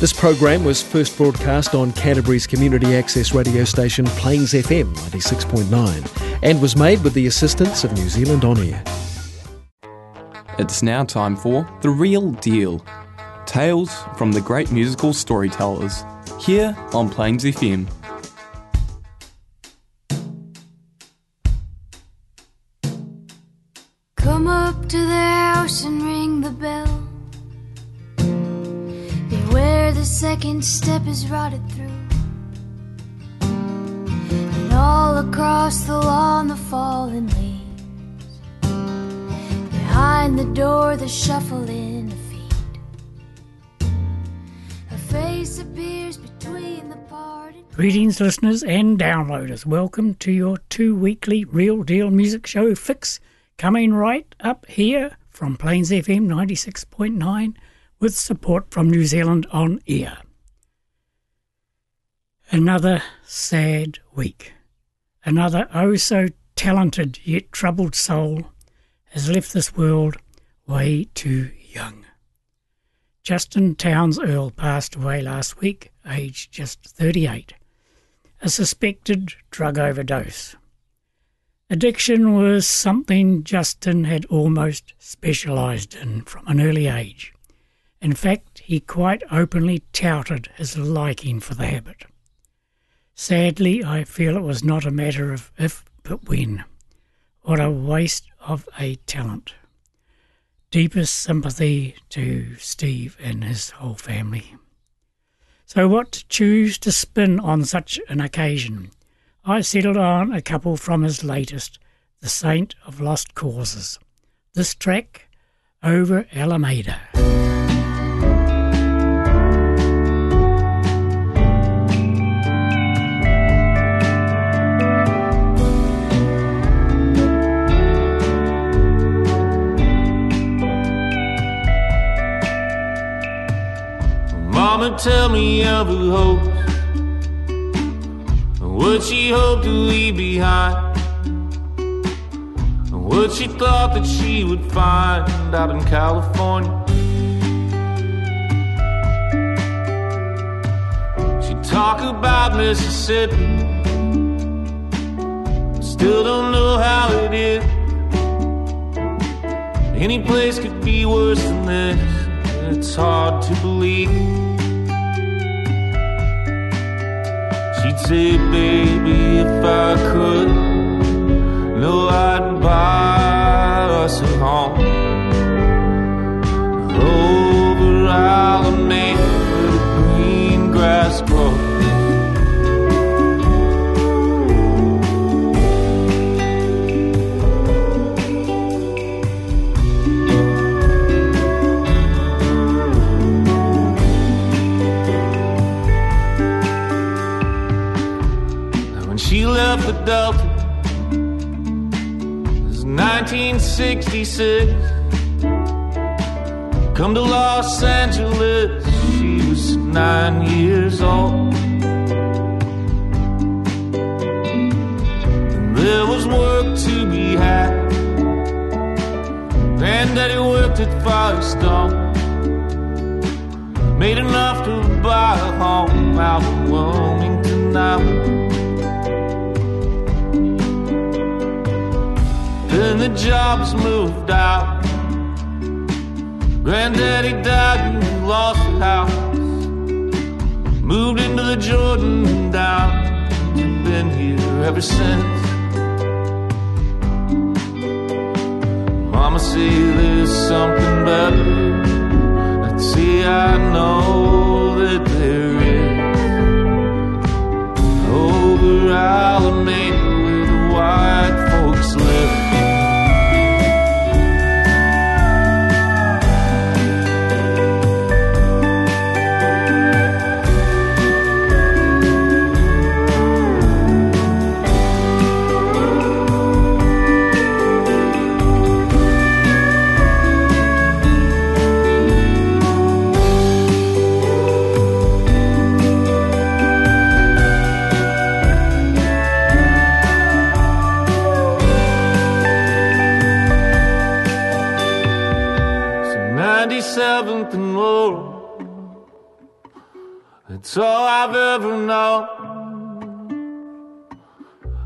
This program was first broadcast on Canterbury's community access radio station Plains FM 96.9 and was made with the assistance of New Zealand On Air. It's now time for The Real Deal Tales from the Great Musical Storytellers, here on Plains FM. Second step is rotted through. And all across the lawn, the fallen leaves. Behind the door, the shuffling of feet. A face appears between the parted. Greetings, listeners and downloaders. Welcome to your two weekly Real Deal Music Show Fix, coming right up here from Plains FM 96.9 with support from New Zealand on air. Another sad week. Another oh so talented yet troubled soul has left this world way too young. Justin Townes Earle passed away last week, aged just 38 a suspected drug overdose. Addiction was something Justin had almost specialised in from an early age. In fact, he quite openly touted his liking for the habit. Sadly, I feel it was not a matter of if but when. What a waste of a talent. Deepest sympathy to Steve and his whole family. So, what to choose to spin on such an occasion? I settled on a couple from his latest, The Saint of Lost Causes. This track, Over Alameda. Mama, tell me of her hopes. What she hoped to leave behind. What she thought that she would find out in California. She talk about Mississippi. Still don't know how it is. Any place could be worse than this. It's hard to believe. Say, baby, if I could, no, I'd buy us a home over Alameda, where the green grass grows. Delta, was 1966. Come to Los Angeles, she was nine years old. And there was work to be had. Granddaddy worked at Firestone. Made enough to buy a home out in Wilmington now. The jobs moved out. Granddaddy died and we lost the house. Moved into the Jordan down. and Been here ever since. Mama say there's something better. Let's see, I know that there is. Over Alameda All I've ever known.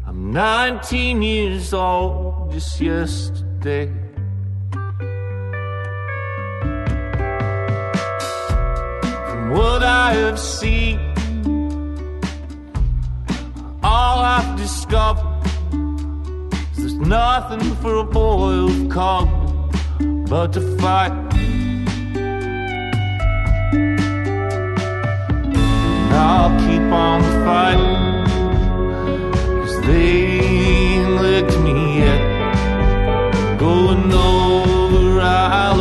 I'm 19 years old just yesterday. From what I have seen, all I've discovered is there's nothing for a boy of color but to fight. I'll keep on fighting. Cause they ain't licked me yet. Going over Alameda,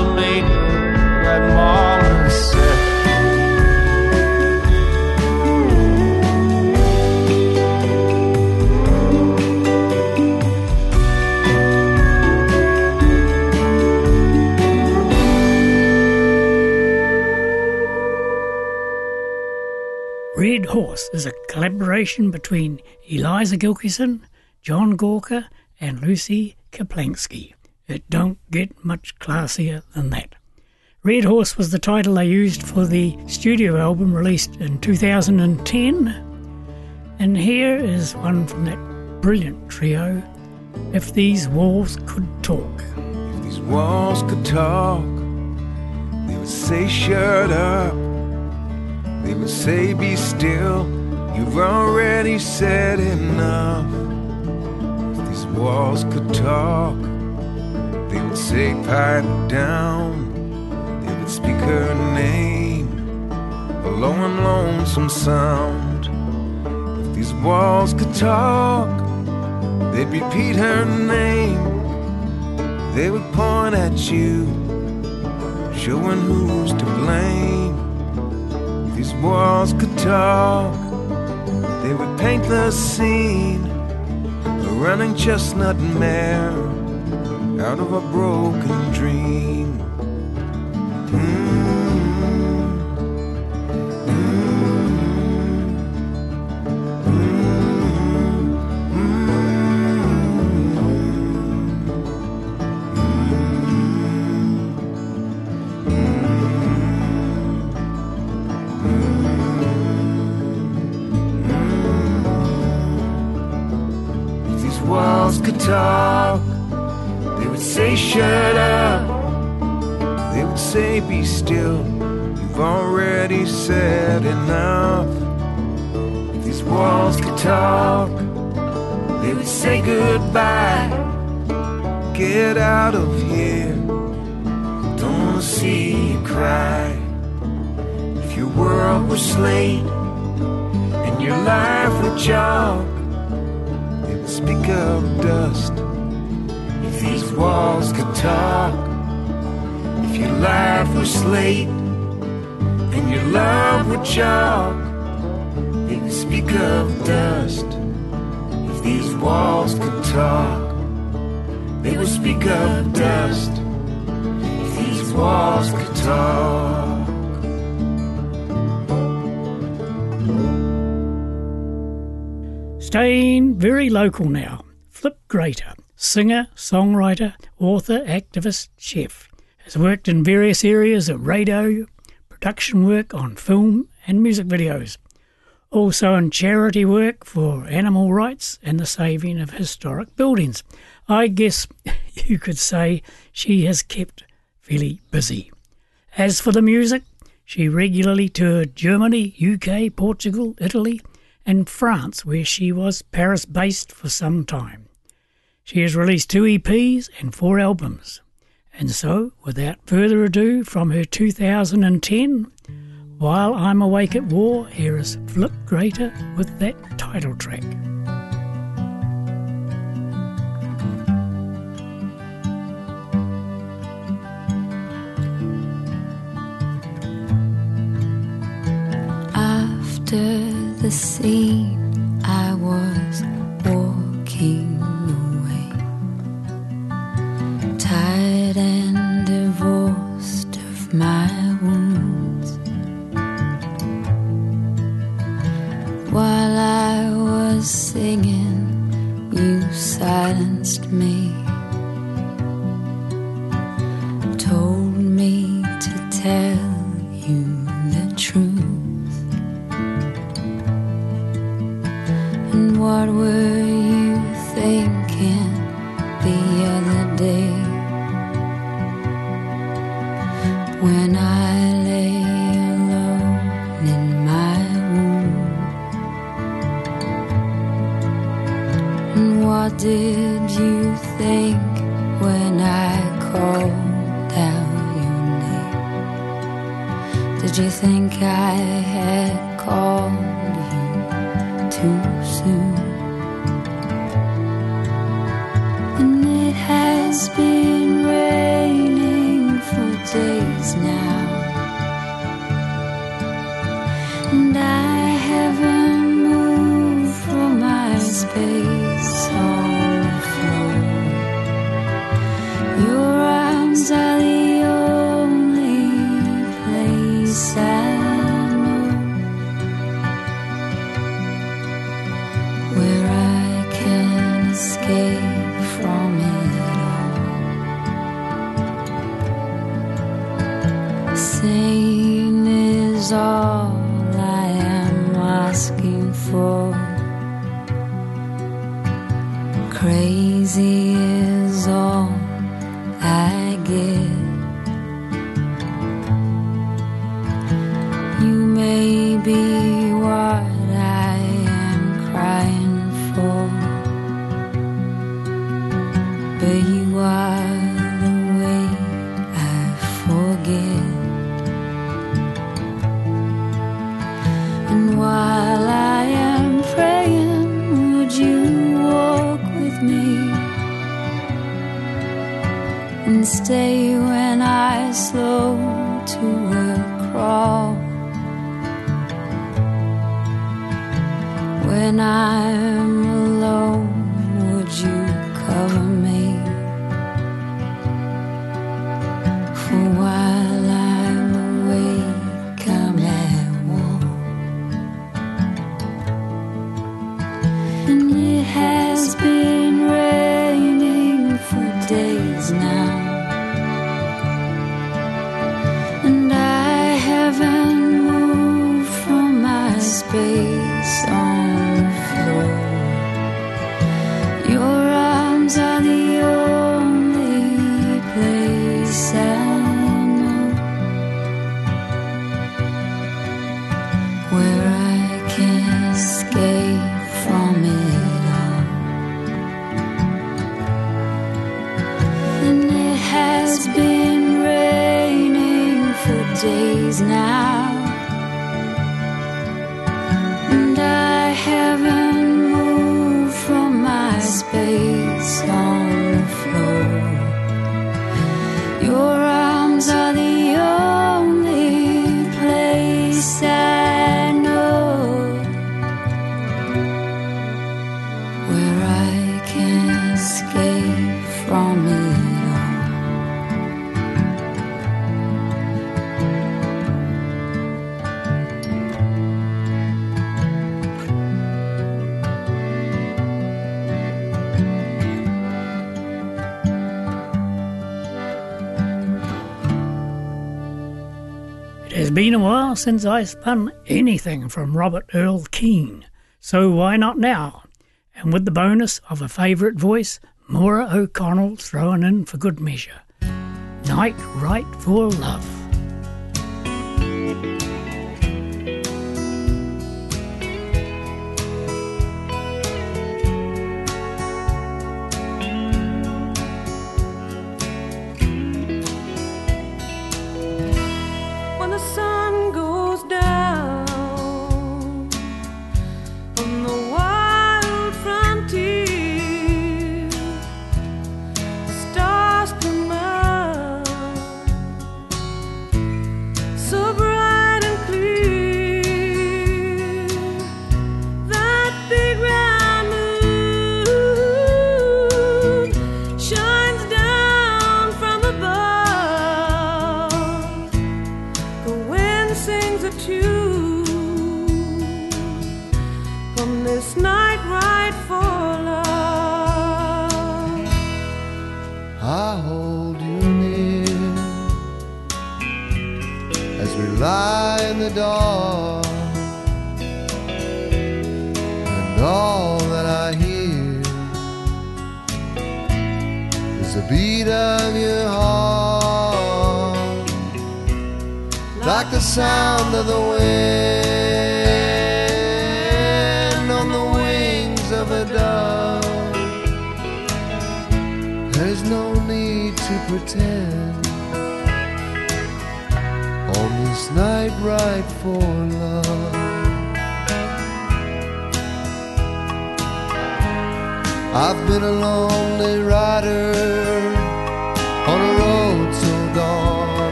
collaboration between Eliza Gilkyson, John Gorka, and Lucy Kaplansky. It don't get much classier than that. Red Horse was the title they used for the studio album released in 2010. And here is one from that brilliant trio, If These Walls Could Talk. If these walls could talk, they would say, Shut up. They would say, Be still. You've already said enough. If these walls could talk, they would say, Pipe down. They would speak her name, a low and lonesome sound. If these walls could talk, they'd repeat her name. They would point at you, showing who's to blame. If these walls could talk, they would paint the scene. A running chestnut mare out of a broken dream. Slate and your life were chalk, they would speak of dust. If these walls could talk, if your life was slate and your love were chalk, they would speak of dust. If these walls could talk, they would speak of dust. If these walls could talk. Staying very local now. Flip Grater, singer, songwriter, author, activist, chef, has worked in various areas of radio, production work on film and music videos, also in charity work for animal rights and the saving of historic buildings. I guess you could say she has kept fairly busy. As for the music, she regularly toured Germany, UK, Portugal, Italy, and France, where she was Paris based for some time. She has released two EPs and four albums. And so, without further ado, from her 2010, While I'm Awake at War, here is Flip Grater with that title track. After scene, I was walking away, tired and divorced of my wounds. While I was singing, you silenced me, while since I spun anything from Robert Earl Keen, so why not now? And with the bonus of a favourite voice, Maura O'Connell thrown in for good measure. Night Right for Love.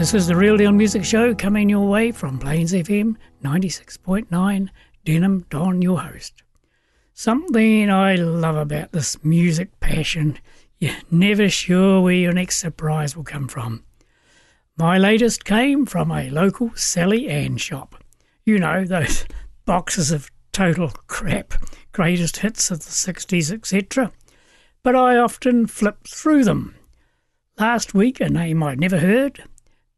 This is the Real Deal Music Show coming your way from Plains FM 96.9. Denim Don, your host. Something I love about this music passion, you're never sure where your next surprise will come from. My latest came from a local Sally Ann shop. You know, those boxes of total crap, greatest hits of the 60s, etc. But I often flip through them. Last week, a name I'd never heard,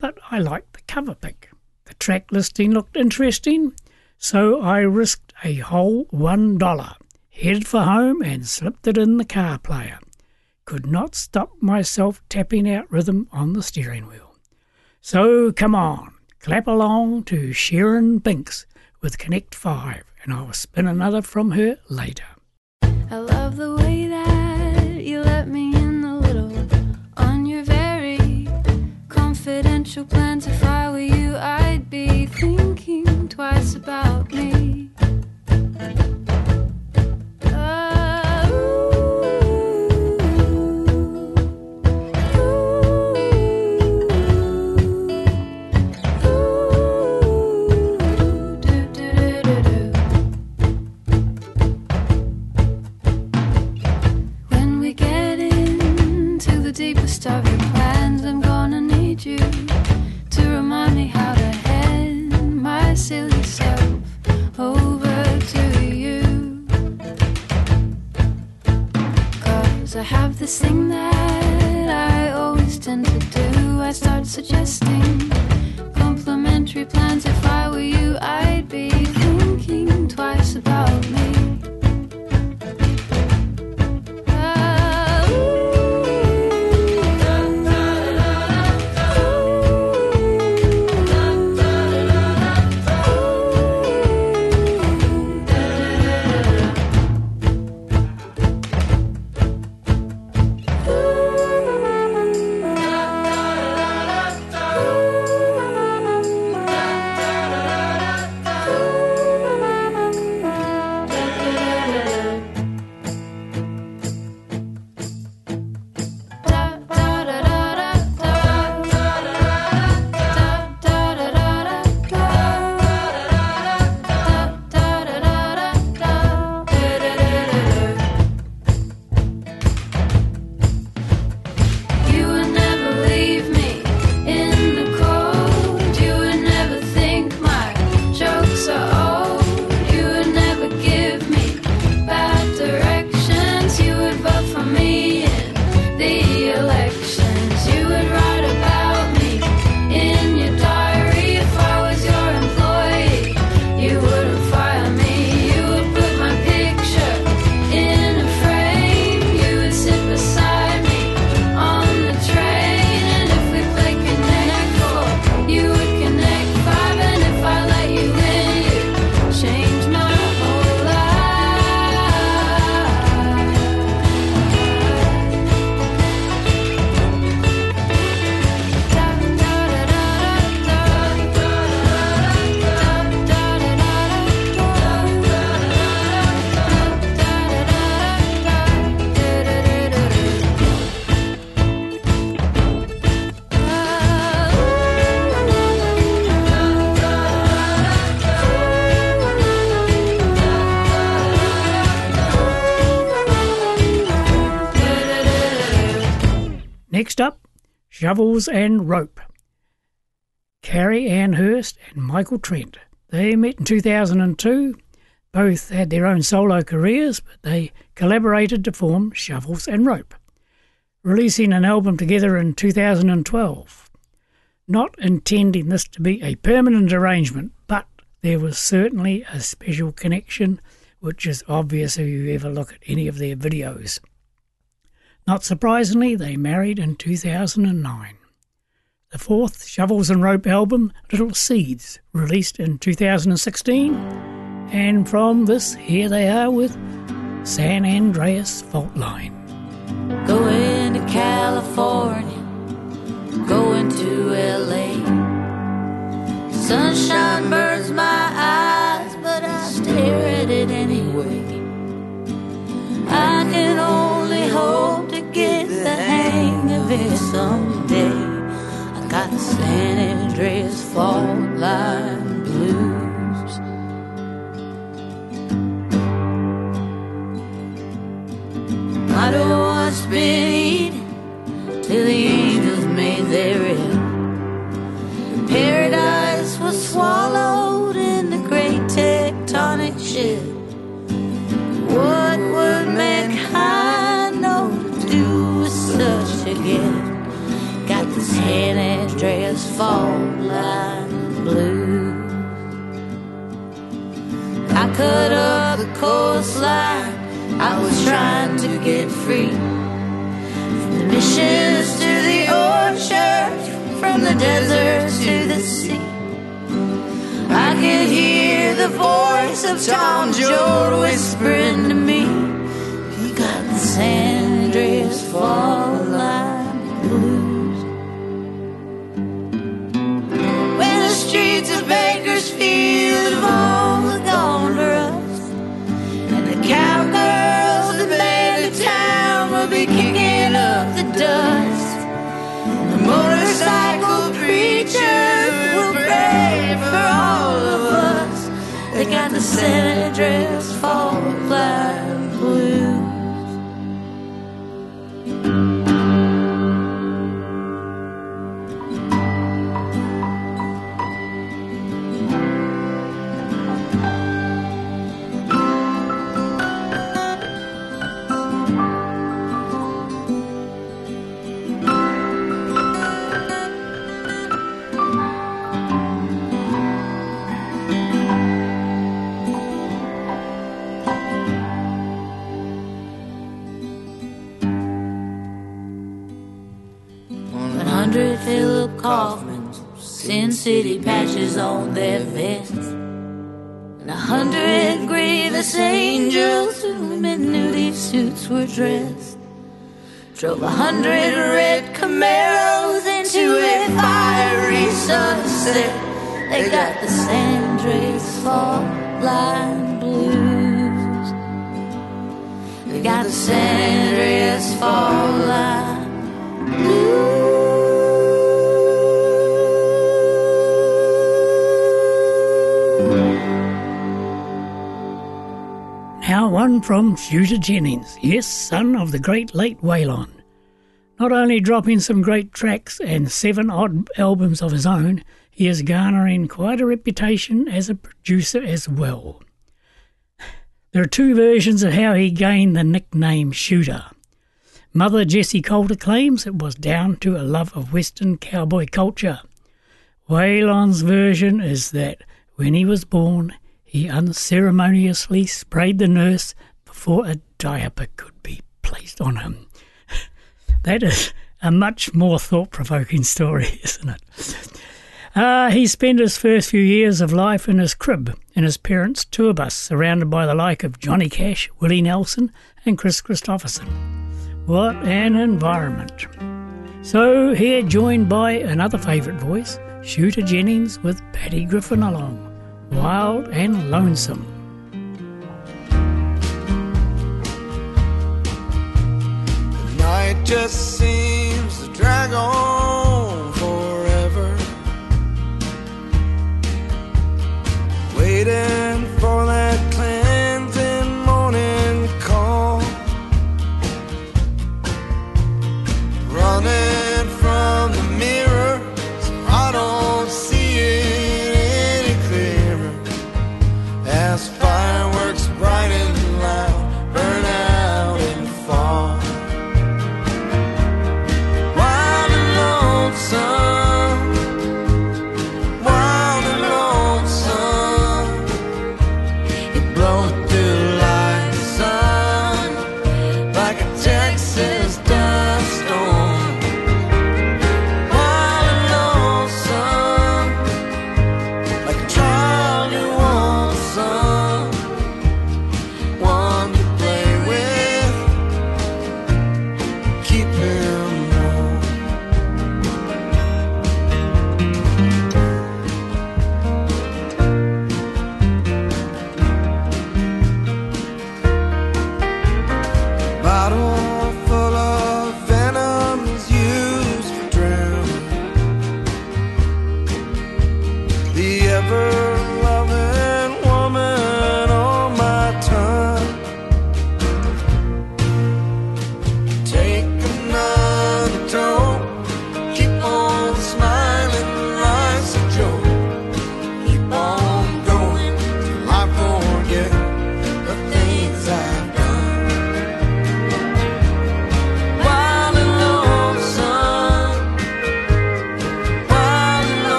but I liked the cover pic. The track listing looked interesting, so I risked a whole one dollar, headed for home and slipped it in the car player. Could not stop myself tapping out rhythm on the steering wheel. So come on, clap along to Sharon Binks with Connect 5, and I'll spin another from her later. I love the way confidential plans. If I were you, I'd be thinking twice about me. Ah, deepest of your plans, I'm gonna need you over to you. Cause I have this thing that I always tend to do. I start suggesting complimentary plans. If I were you, I'd Shovels and Rope. Cary Ann Hearst and Michael Trent. They met in 2002. Both had their own solo careers, but they collaborated to form Shovels and Rope, releasing an album together in 2012. Not intending this to be a permanent arrangement, but there was certainly a special connection, which is obvious if you ever look at any of their videos. Not surprisingly, they married in 2009. The fourth Shovels and Rope album, Little Seeds, released in 2016. And from this, here they are with San Andreas Fault Line. Going to California, going to LA. Sunshine burns my eyes, but I stare at it anyway. I can only hope to get the hang of it someday. I got the San Andreas Fault Line Blues. I don't want to speed till the angels made their end. Paradise was swallowed in the great tectonic shift. Fault Line Blues. I cut up the coastline. I was trying to get free from the missions to the orchard, from the desert to the sea. I could hear the voice of Tom Joad whispering to me. He got the San Andreas Fault Line Blues. Bakersfield have all gone to rust, and the cowgirls that made the town will be kicking up the dust. The motorcycle preachers will pray for all of us. They got the San Andreas Fault Line Kaufmans, Sin City patches on their vests, and a hundred grievous angels whom in nudie suits were dressed. Drove a hundred red Camaros into a fiery sunset. They got the San Andreas Fault Line Blues. They got the San Andreas Fault Line from Shooter Jennings, yes, son of the great late Waylon. Not only dropping some great tracks and seven odd albums of his own, he is garnering quite a reputation as a producer as well. There are two versions of how he gained the nickname Shooter. Mother Jessi Colter claims it was down to a love of Western cowboy culture. Waylon's version is that when he was born, he unceremoniously sprayed the nurse before a diaper could be placed on him. that is a much more thought provoking story, isn't it? Uh, he spent his first few years of life in his crib in his parents' tour bus, surrounded by the like of Johnny Cash, Willie Nelson, and Kris Kristofferson. What an environment! So, here joined by another favourite voice, Shooter Jennings with Patty Griffin along. Wild and lonesome. The night just seems to drag on forever. Waiting for that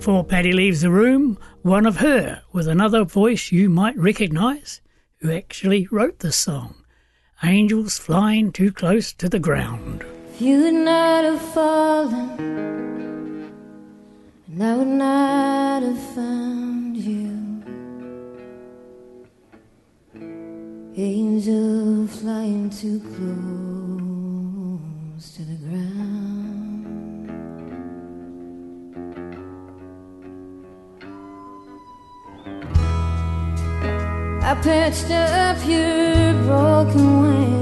before Paddy leaves the room, one of her with another voice you might recognise who actually wrote this song Angels Flying Too Close to the Ground. If you would not have fallen, and I would not have found you. Angel flying too close to the ground. I patched up your broken wing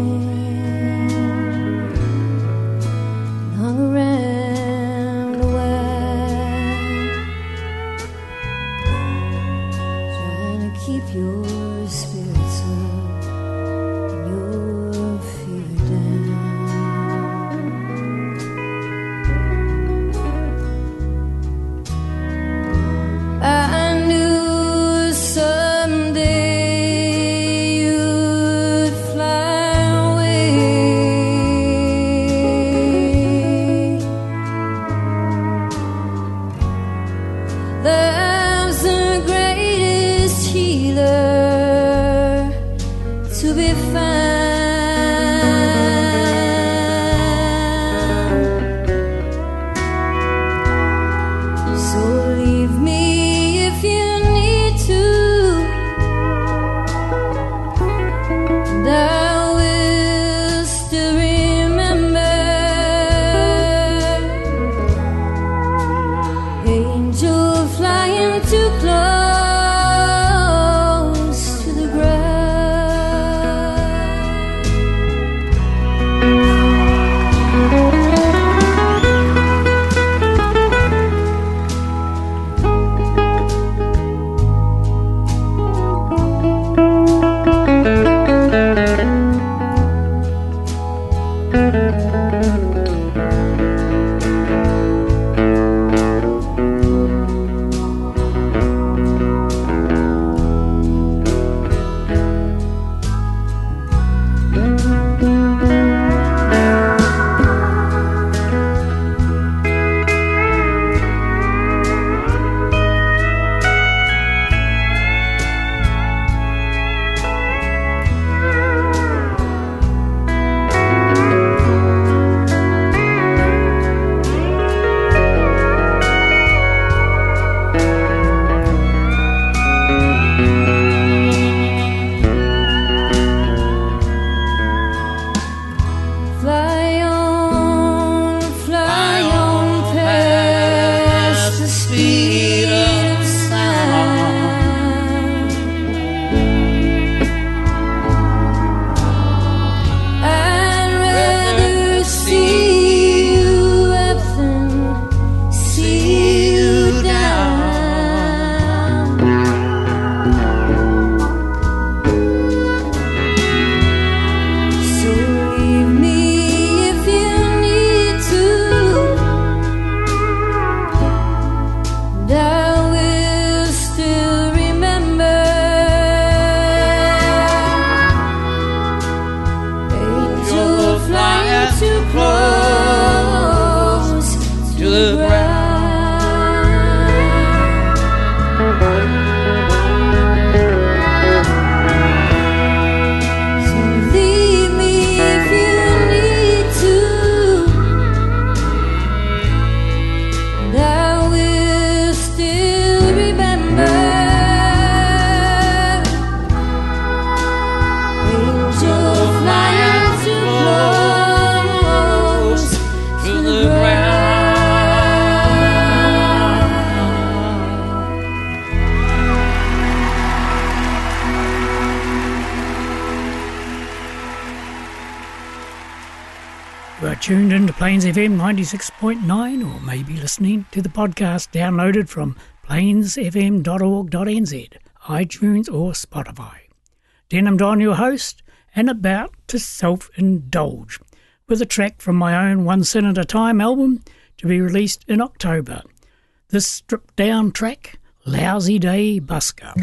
the Plains FM 96.9 or maybe listening to the podcast downloaded from plainsfm.org.nz, iTunes or Spotify. Denim Don, your host, and about to self-indulge with a track from my own One Sin at a Time album to be released in October. This stripped down track, Lousy Day Busker.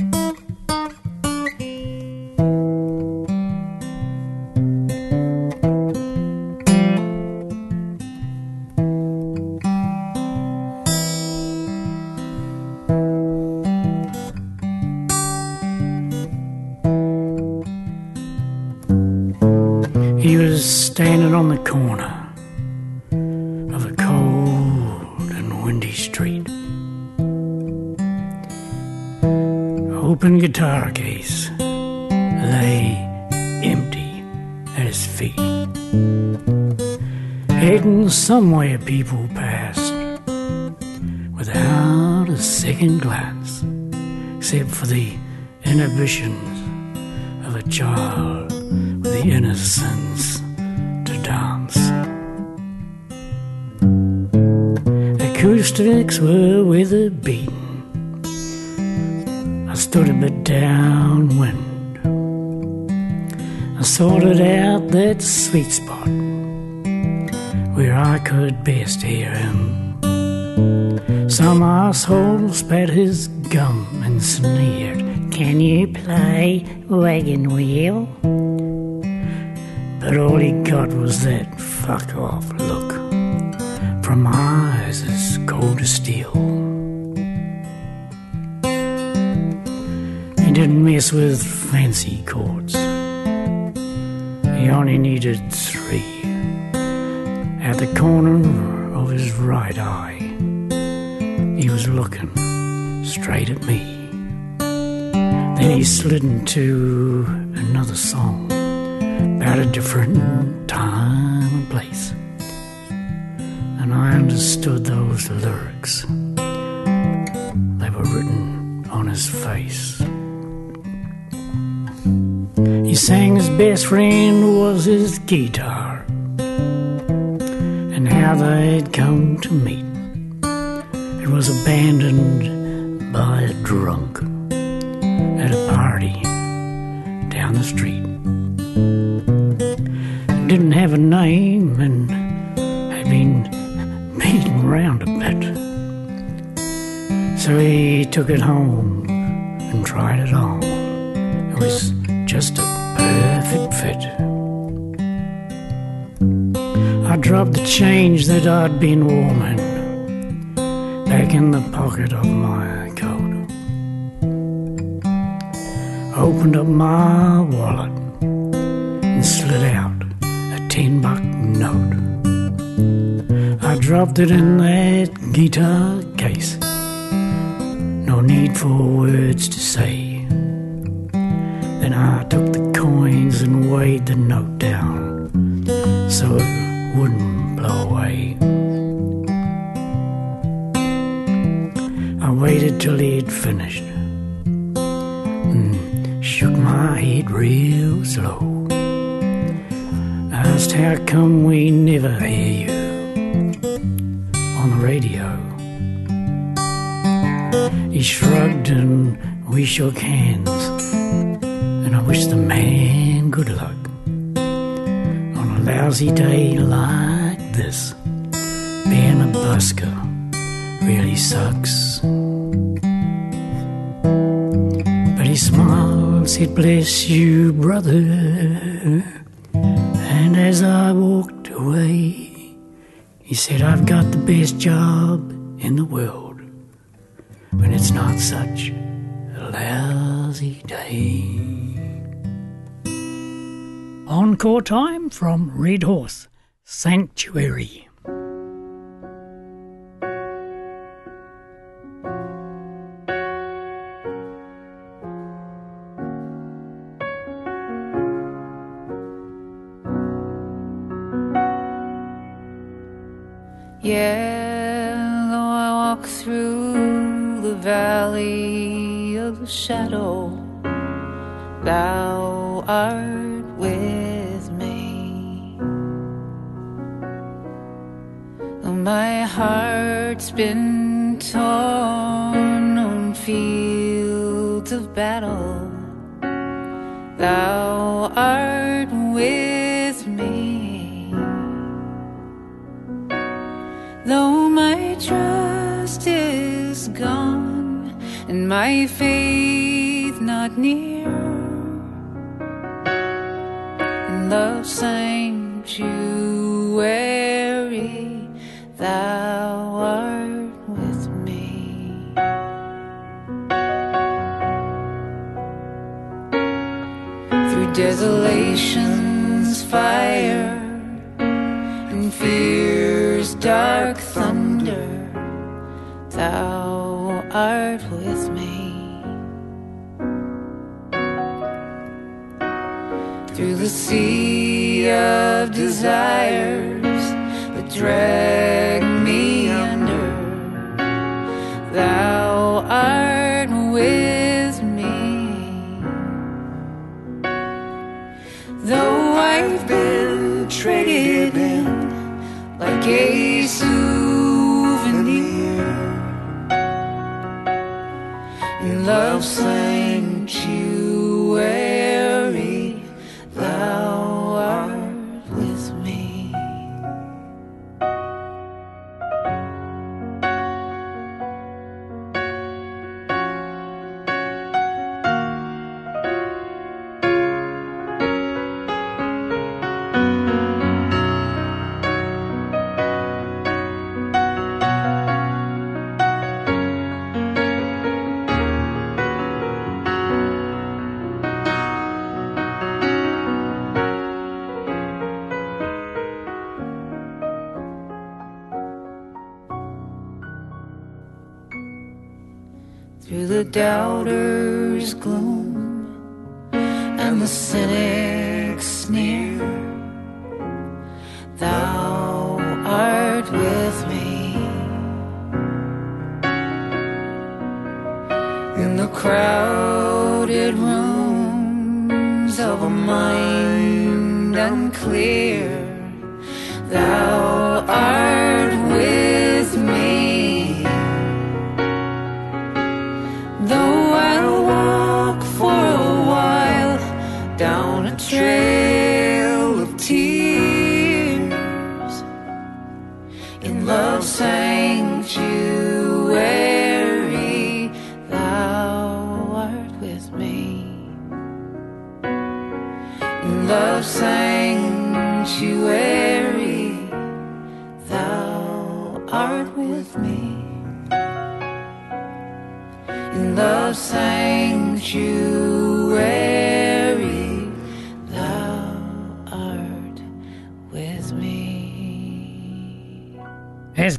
Corner of a cold and windy street. Open guitar case lay empty at his feet. Heading somewhere people passed without a second glance, except for the inhibitions of a child with the innocence Acoustics were weather beaten. I stood a bit downwind. I sorted out that sweet spot where I could best hear him. Some asshole spat his gum and sneered, Can you play wagon wheel? But all he got was that fuck off look from eyes cold as steel. He didn't mess with fancy chords. He only needed three. At the corner of his right eye, he was looking straight at me. Then he slid into another song about a different time and place. And I understood those lyrics. They were written on his face. He sang his best friend was his guitar and how they'd come to meet. It was abandoned by a drunk at a party down the street. It didn't have a name and beaten round a bit. So he took it home and tried it on. It was just a perfect fit. I dropped the change that I'd been warming back in the pocket of my coat. Opened up my wallet and slid out a ten buck note. Dropped it in that guitar case. No need for words to say. Then I took the coins and weighed the note down so it wouldn't blow away. I waited till he'd finished and shook my head real slow. Asked how come we never hear you radio. He shrugged and we shook hands, and I wished the man good luck on a lousy day like this. Being a busker really sucks. But he smiled, said, Bless you, brother. Said, I've got the best job in the world when it's not such a lousy day. Encore time from Red Horse Sanctuary. Yeah, though I walk through the valley of the shadow, thou art with me. My heart's been torn on fields of battle, thou art my faith not near, desires that drag doubter's gloom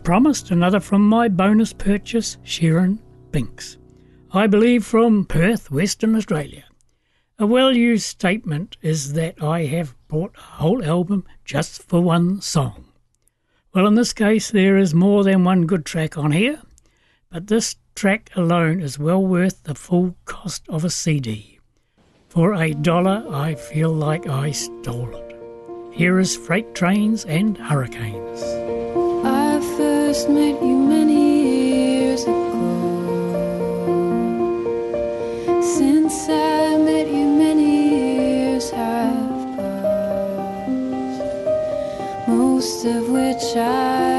promised, another from my bonus purchase, Sharon Binks. I believe from Perth, Western Australia. A well used statement is that I have bought a whole album just for one song. Well, in this case, there is more than one good track on here, but this track alone is well worth the full cost of a CD. For a dollar, I feel like I stole it. Here is Freight Trains and Hurricanes. I first met you many years ago. Since I met you, many years have passed. Most of which I've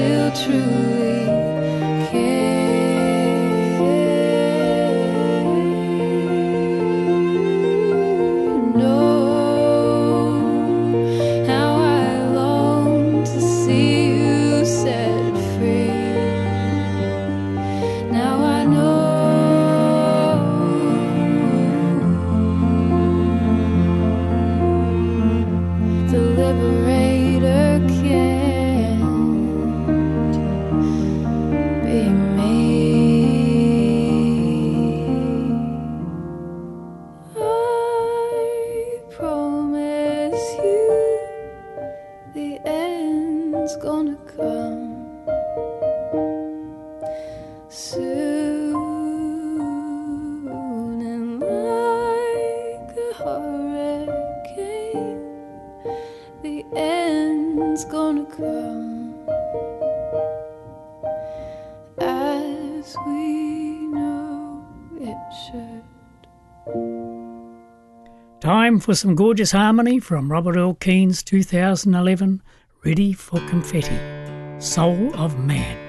still truly. for some gorgeous harmony from Robert Earl Keen's 2011 Ready for Confetti Soul of Man.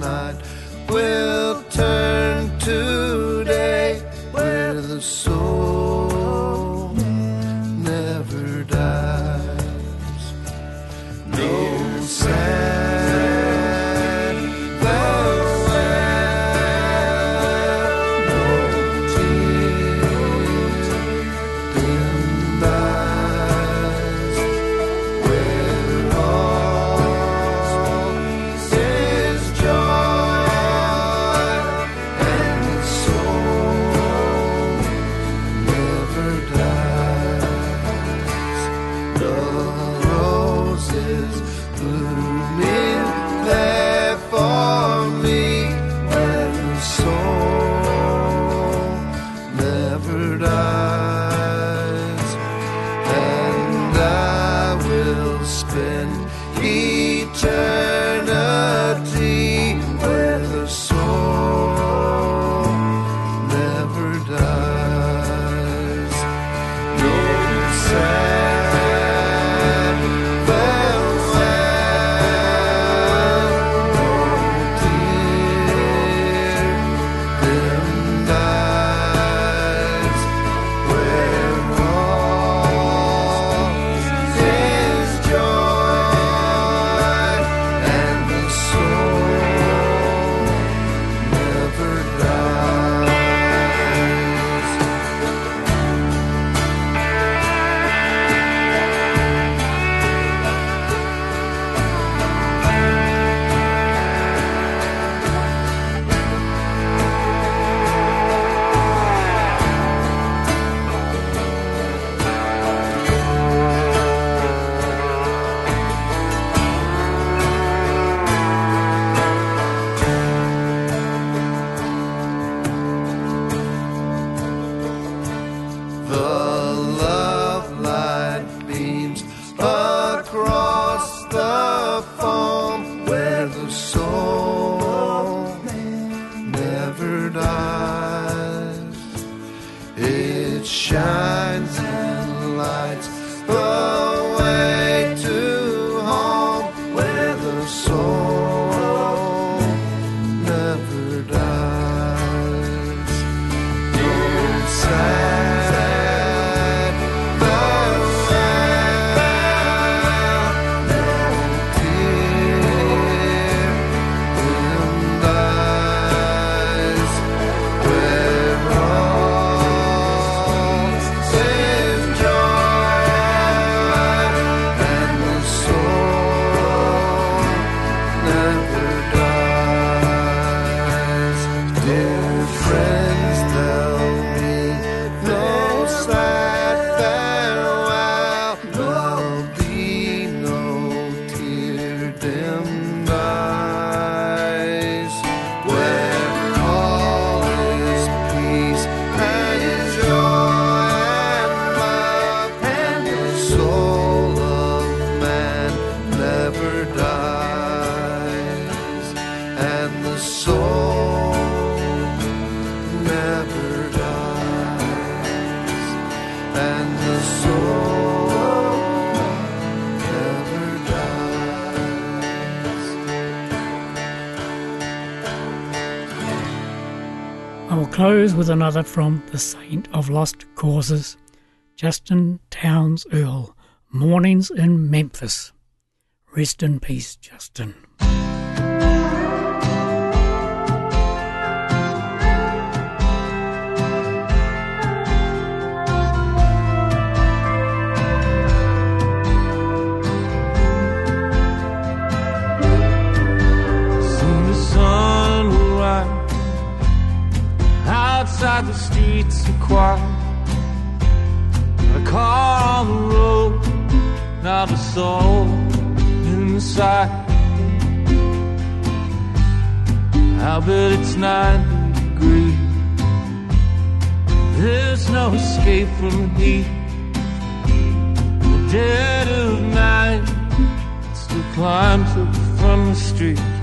midnight will and the soul. I will close with another from the Saint of Lost Causes, Justin Townes Earle, Mornings in Memphis. Rest in peace, Justin. The streets are quiet. A car on the road, not a soul inside. I bet it's 90 degrees. There's no escape from the heat. The dead of night still climbs up from the street.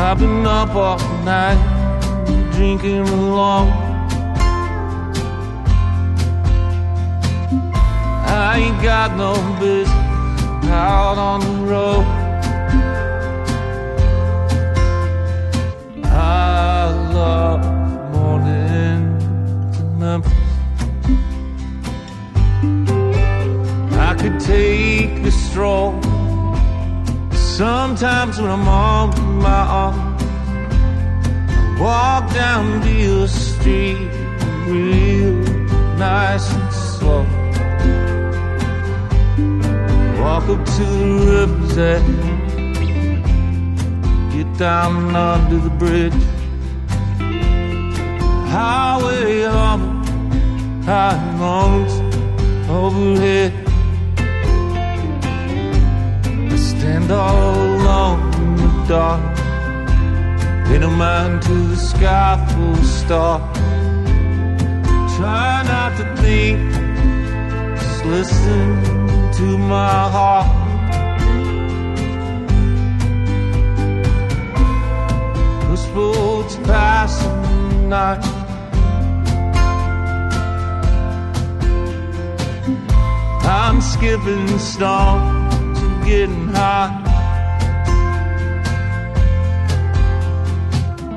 I've been up all night drinking alone. I ain't got no business out on the road. I love morning to Memphis. I could take a stroll. Sometimes when I'm on my own, I walk down the street real nice and slow. Walk up to the river's edge, get down under the bridge. Highway on high mountains overhead. Stand all alone in the dark. No mind to the sky full of stars. Try not to think, just listen to my heart. Passing the night. I'm skipping stones getting hot.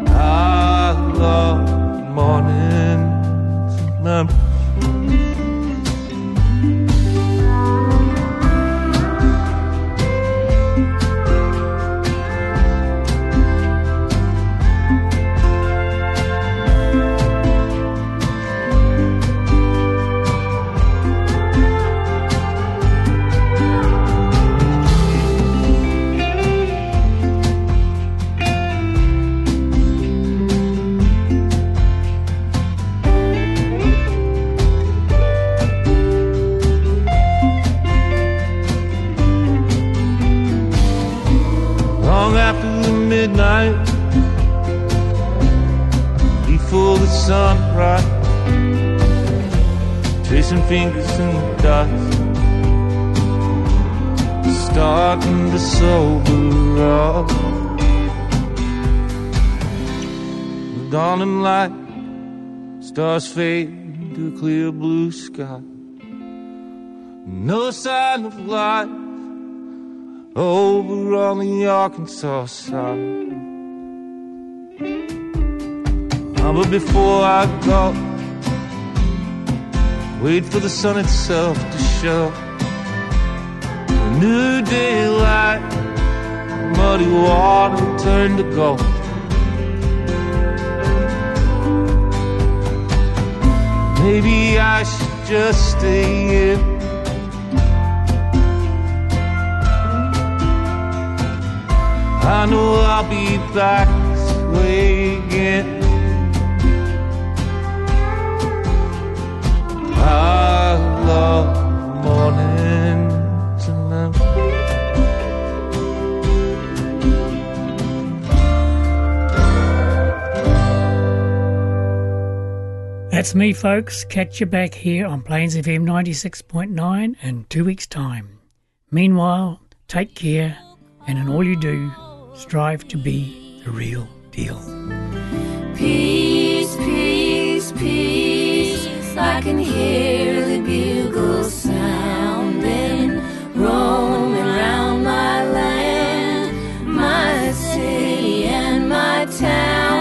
I love starting to sober up. The dawning light, stars fade to a clear blue sky. No sign of life over on the Arkansas side. But before I go, wait for the sun itself to show. New daylight, muddy water turn to gold. Maybe I should just stay here. I know I'll be back this way again. I love That's me, folks. Catch you back here on Plains FM 96.9 in two weeks' time. Meanwhile, take care, and in all you do, strive to be the real deal. Peace, peace, peace. I can hear the bugle sounding, roaming round my land, my city, and my town.